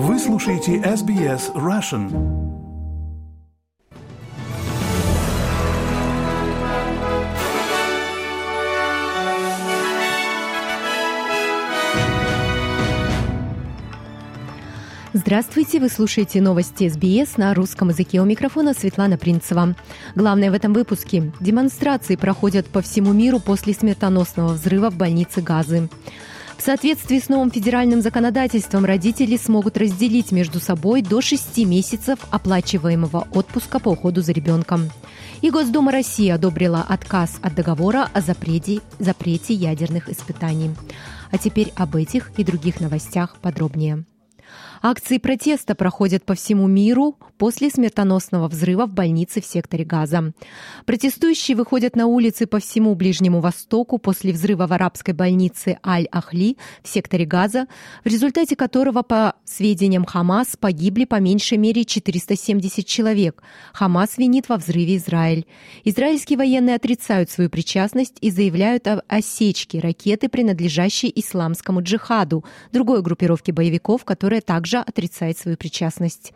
Вы слушаете SBS Russian. Здравствуйте, вы слушаете новости СБС на русском языке. У микрофона Светлана Принцева. Главное в этом выпуске. Демонстрации проходят по всему миру после смертоносного взрыва в больнице Газы. В соответствии с новым федеральным законодательством родители смогут разделить между собой до 6 месяцев оплачиваемого отпуска по уходу за ребенком. И Госдума России одобрила отказ от договора о запрете, запрете ядерных испытаний. А теперь об этих и других новостях подробнее. Акции протеста проходят по всему миру после смертоносного взрыва в больнице в секторе Газа. Протестующие выходят на улицы по всему Ближнему Востоку после взрыва в арабской больнице Аль-Ахли в секторе Газа, в результате которого, по сведениям Хамас, погибли по меньшей мере 470 человек. Хамас винит во взрыве Израиль. Израильские военные отрицают свою причастность и заявляют о осечке ракеты, принадлежащей исламскому джихаду, другой группировке боевиков, которая также также отрицает свою причастность.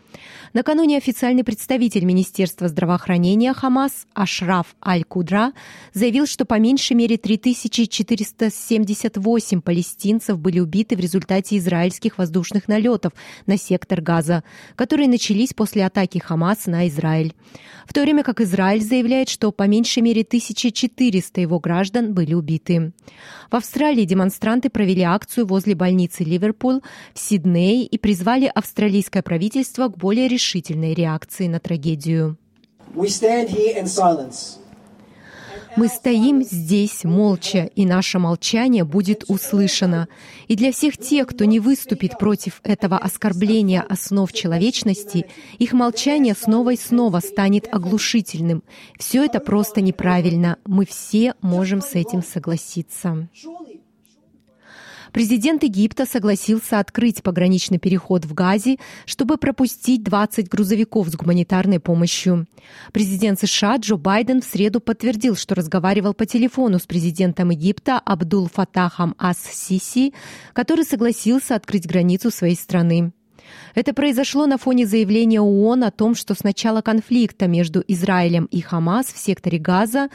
Накануне официальный представитель Министерства здравоохранения Хамас Ашраф Аль-Кудра заявил, что по меньшей мере 3478 палестинцев были убиты в результате израильских воздушных налетов на сектор Газа, которые начались после атаки Хамас на Израиль. В то время как Израиль заявляет, что по меньшей мере 1400 его граждан были убиты. В Австралии демонстранты провели акцию возле больницы Ливерпуль в Сиднее и призвали призвали австралийское правительство к более решительной реакции на трагедию. Мы стоим здесь молча, и наше молчание будет услышано. И для всех тех, кто не выступит против этого оскорбления основ человечности, их молчание снова и снова станет оглушительным. Все это просто неправильно. Мы все можем с этим согласиться. Президент Египта согласился открыть пограничный переход в Газе, чтобы пропустить 20 грузовиков с гуманитарной помощью. Президент США Джо Байден в среду подтвердил, что разговаривал по телефону с президентом Египта Абдул Фатахом Ас-Сиси, который согласился открыть границу своей страны. Это произошло на фоне заявления ООН о том, что с начала конфликта между Израилем и Хамас в секторе Газа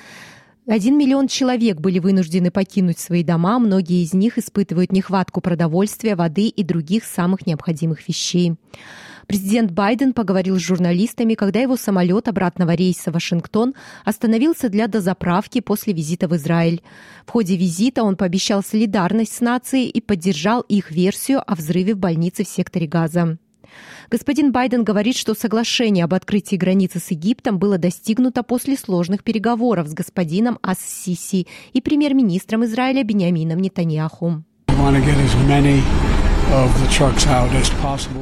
один миллион человек были вынуждены покинуть свои дома, многие из них испытывают нехватку продовольствия, воды и других самых необходимых вещей. Президент Байден поговорил с журналистами, когда его самолет обратного рейса в Вашингтон остановился для дозаправки после визита в Израиль. В ходе визита он пообещал солидарность с нацией и поддержал их версию о взрыве в больнице в секторе Газа. Господин Байден говорит, что соглашение об открытии границы с Египтом было достигнуто после сложных переговоров с господином Ас-Сиси и премьер-министром Израиля Бениамином Нетаньяху.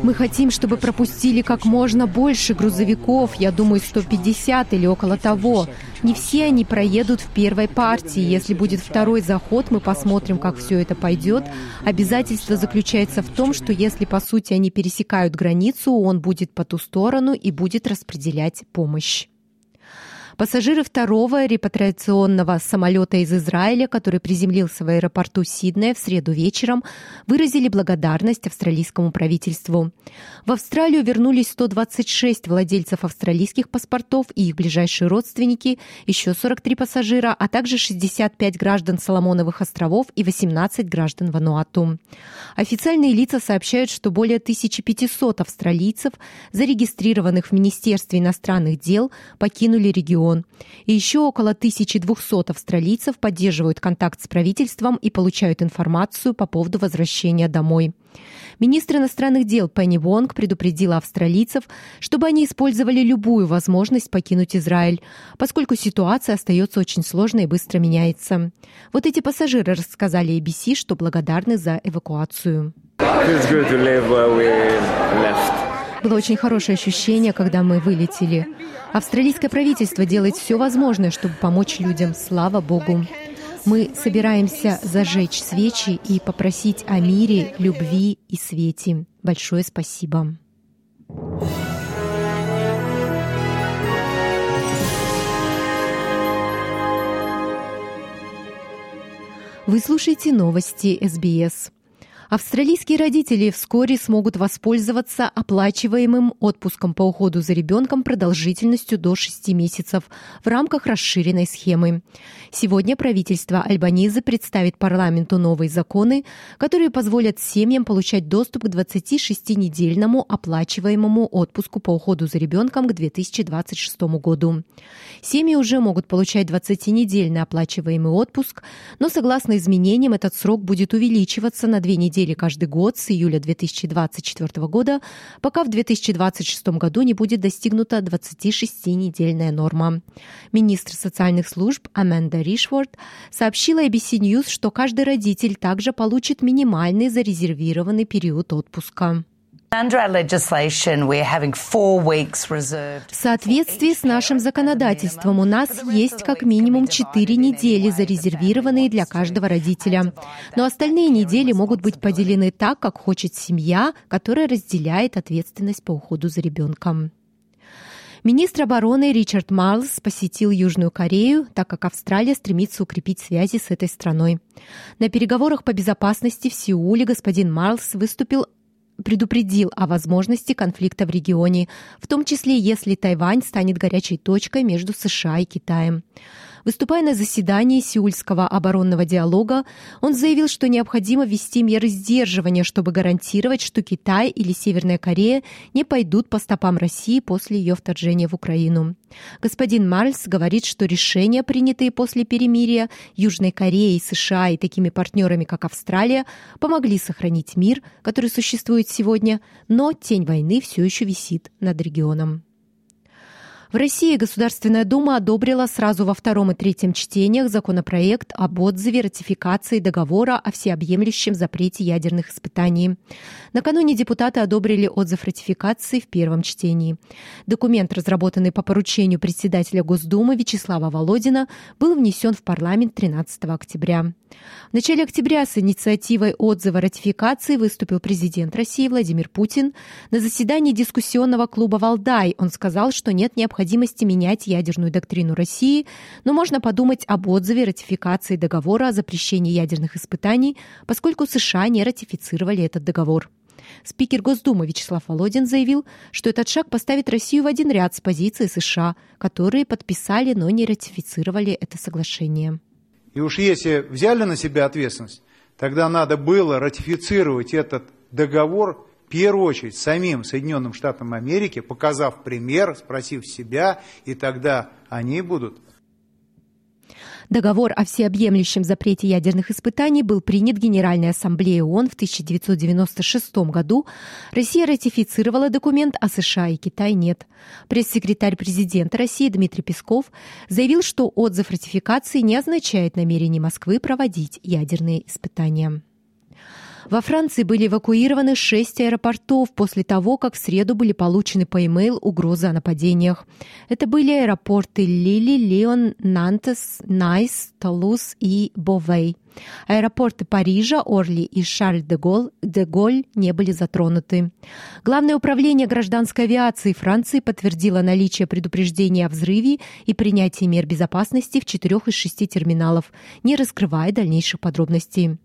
Мы хотим, чтобы пропустили как можно больше грузовиков, я думаю, 150 или около того. Не все они проедут в первой партии. Если будет второй заход, мы посмотрим, как все это пойдет. Обязательство заключается в том, что если, по сути, они пересекают границу, он будет по ту сторону и будет распределять помощь. Пассажиры второго репатриационного самолета из Израиля, который приземлился в аэропорту Сиднея в среду вечером, выразили благодарность австралийскому правительству. В Австралию вернулись 126 владельцев австралийских паспортов и их ближайшие родственники, еще 43 пассажира, а также 65 граждан Соломоновых островов и 18 граждан Вануату. Официальные лица сообщают, что более 1500 австралийцев, зарегистрированных в Министерстве иностранных дел, покинули регион регион. И еще около 1200 австралийцев поддерживают контакт с правительством и получают информацию по поводу возвращения домой. Министр иностранных дел Пенни Вонг предупредила австралийцев, чтобы они использовали любую возможность покинуть Израиль, поскольку ситуация остается очень сложной и быстро меняется. Вот эти пассажиры рассказали ABC, что благодарны за эвакуацию. Было очень хорошее ощущение, когда мы вылетели. Австралийское правительство делает все возможное, чтобы помочь людям. Слава Богу. Мы собираемся зажечь свечи и попросить о мире, любви и свете. Большое спасибо. Вы слушаете новости СБС. Австралийские родители вскоре смогут воспользоваться оплачиваемым отпуском по уходу за ребенком продолжительностью до 6 месяцев в рамках расширенной схемы. Сегодня правительство Альбанизы представит парламенту новые законы, которые позволят семьям получать доступ к 26-недельному оплачиваемому отпуску по уходу за ребенком к 2026 году. Семьи уже могут получать 20-недельный оплачиваемый отпуск, но согласно изменениям этот срок будет увеличиваться на две недели каждый год с июля 2024 года, пока в 2026 году не будет достигнута 26-недельная норма. Министр социальных служб Аманда Ришворд сообщила ABC News, что каждый родитель также получит минимальный зарезервированный период отпуска. В соответствии с нашим законодательством у нас есть как минимум 4 недели, зарезервированные для каждого родителя. Но остальные недели могут быть поделены так, как хочет семья, которая разделяет ответственность по уходу за ребенком. Министр обороны Ричард Марлс посетил Южную Корею, так как Австралия стремится укрепить связи с этой страной. На переговорах по безопасности в Сеуле господин Марлс выступил предупредил о возможности конфликта в регионе, в том числе если Тайвань станет горячей точкой между США и Китаем. Выступая на заседании Сеульского оборонного диалога, он заявил, что необходимо ввести меры сдерживания, чтобы гарантировать, что Китай или Северная Корея не пойдут по стопам России после ее вторжения в Украину. Господин Марльс говорит, что решения, принятые после перемирия Южной Кореи, США и такими партнерами, как Австралия, помогли сохранить мир, который существует сегодня, но тень войны все еще висит над регионом. В России Государственная Дума одобрила сразу во втором и третьем чтениях законопроект об отзыве ратификации договора о всеобъемлющем запрете ядерных испытаний. Накануне депутаты одобрили отзыв ратификации в первом чтении. Документ, разработанный по поручению председателя Госдумы Вячеслава Володина, был внесен в парламент 13 октября. В начале октября с инициативой отзыва ратификации выступил президент России Владимир Путин. На заседании дискуссионного клуба «Валдай» он сказал, что нет необходимости менять ядерную доктрину России, но можно подумать об отзыве ратификации договора о запрещении ядерных испытаний, поскольку США не ратифицировали этот договор. Спикер Госдумы Вячеслав Володин заявил, что этот шаг поставит Россию в один ряд с позицией США, которые подписали, но не ратифицировали это соглашение. И уж если взяли на себя ответственность, тогда надо было ратифицировать этот договор в первую очередь самим Соединенным Штатам Америки, показав пример, спросив себя, и тогда они будут Договор о всеобъемлющем запрете ядерных испытаний был принят Генеральной Ассамблеей ООН в 1996 году. Россия ратифицировала документ, а США и Китай нет. Пресс-секретарь президента России Дмитрий Песков заявил, что отзыв ратификации не означает намерение Москвы проводить ядерные испытания. Во Франции были эвакуированы шесть аэропортов после того, как в среду были получены по e-mail угрозы о нападениях. Это были аэропорты Лилль, Лион, Нант, Ницца, Тулуза и Бове. Аэропорты Парижа, Орли и Шарль-де-Голль де Голль не были затронуты. Главное управление гражданской авиации Франции подтвердило наличие предупреждения о взрыве и принятии мер безопасности в четырех из шести терминалов, не раскрывая дальнейших подробностей.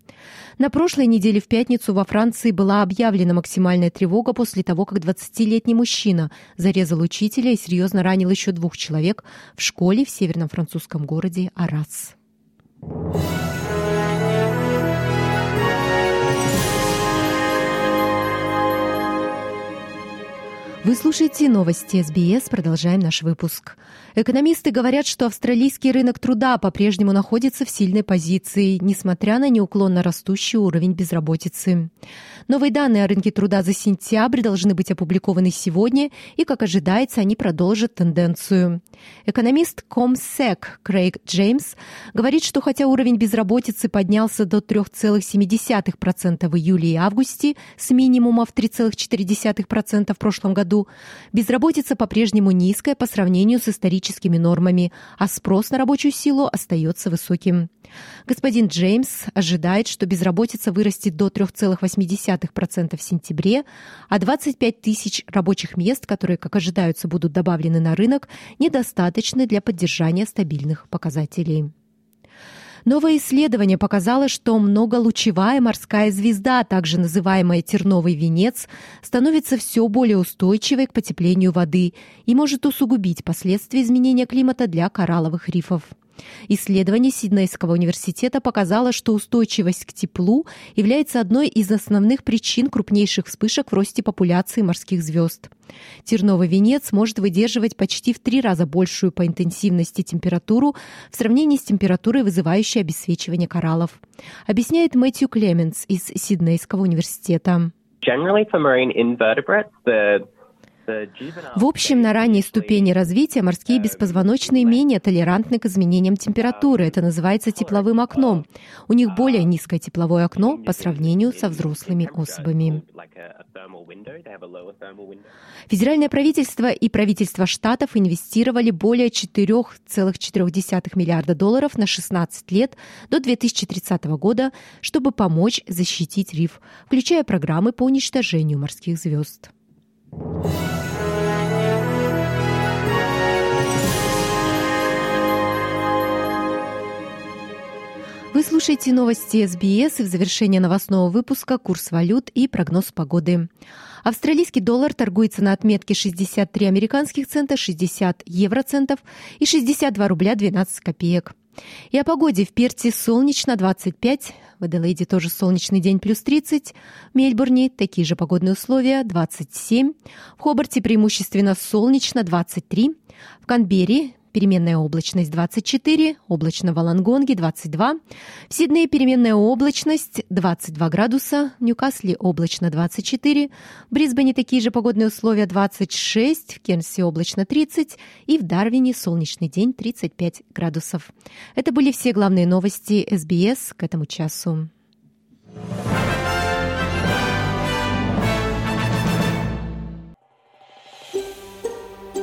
На прошлой неделе в пятницу во Франции была объявлена максимальная тревога после того, как 20-летний мужчина зарезал учителя и серьезно ранил еще двух человек в школе в северном французском городе Арас. Вы слушаете новости СБС. Продолжаем наш выпуск. Экономисты говорят, что австралийский рынок труда по-прежнему находится в сильной позиции, несмотря на неуклонно растущий уровень безработицы. Новые данные о рынке труда за сентябрь должны быть опубликованы сегодня, и, как ожидается, они продолжат тенденцию. Экономист Комсек Крейг Джеймс говорит, что хотя уровень безработицы поднялся до 3,7% в июле и августе с минимума в 3,4% в прошлом году, безработица по-прежнему низкая по сравнению с историческими нормами, а спрос на рабочую силу остается высоким. Господин Джеймс ожидает, что безработица вырастет до 3,8% в сентябре, а 25 тысяч рабочих мест, которые, как ожидаются, будут добавлены на рынок, недостаточны для поддержания стабильных показателей. Новое исследование показало, что многолучевая морская звезда, также называемая терновый венец, становится все более устойчивой к потеплению воды и может усугубить последствия изменения климата для коралловых рифов. Исследование Сиднейского университета показало, что устойчивость к теплу является одной из основных причин крупнейших вспышек в росте популяции морских звезд. Терновый венец может выдерживать почти в три раза большую по интенсивности температуру в сравнении с температурой, вызывающей обесцвечивание кораллов, объясняет Мэтью Клеменс из Сиднейского университета. Generally for marine invertebrates, the в общем, на ранней ступени развития морские беспозвоночные менее толерантны к изменениям температуры. Это называется тепловым окном. У них более низкое тепловое окно по сравнению со взрослыми особами. Федеральное правительство и правительство штатов инвестировали более 4,4 миллиарда долларов на 16 лет до 2030 года, чтобы помочь защитить риф, включая программы по уничтожению морских звезд. Вы слушаете новости СБС и в завершение новостного выпуска курс валют и прогноз погоды. Австралийский доллар торгуется на отметке 63 американских цента, 60 евроцентов и 62 рубля 12 копеек. И о погоде в Перте солнечно 25, в Аделаиде тоже солнечный день плюс 30, в Мельбурне такие же погодные условия 27, в Хобарте преимущественно солнечно 23, в Канберре переменная облачность 24, облачно в Алангонге 22, в Сиднее переменная облачность 22 градуса, в Ньюкасле облачно 24, в Брисбене такие же погодные условия 26, в Кенсе облачно 30 и в Дарвине солнечный день 35 градусов. Это были все главные новости СБС к этому часу.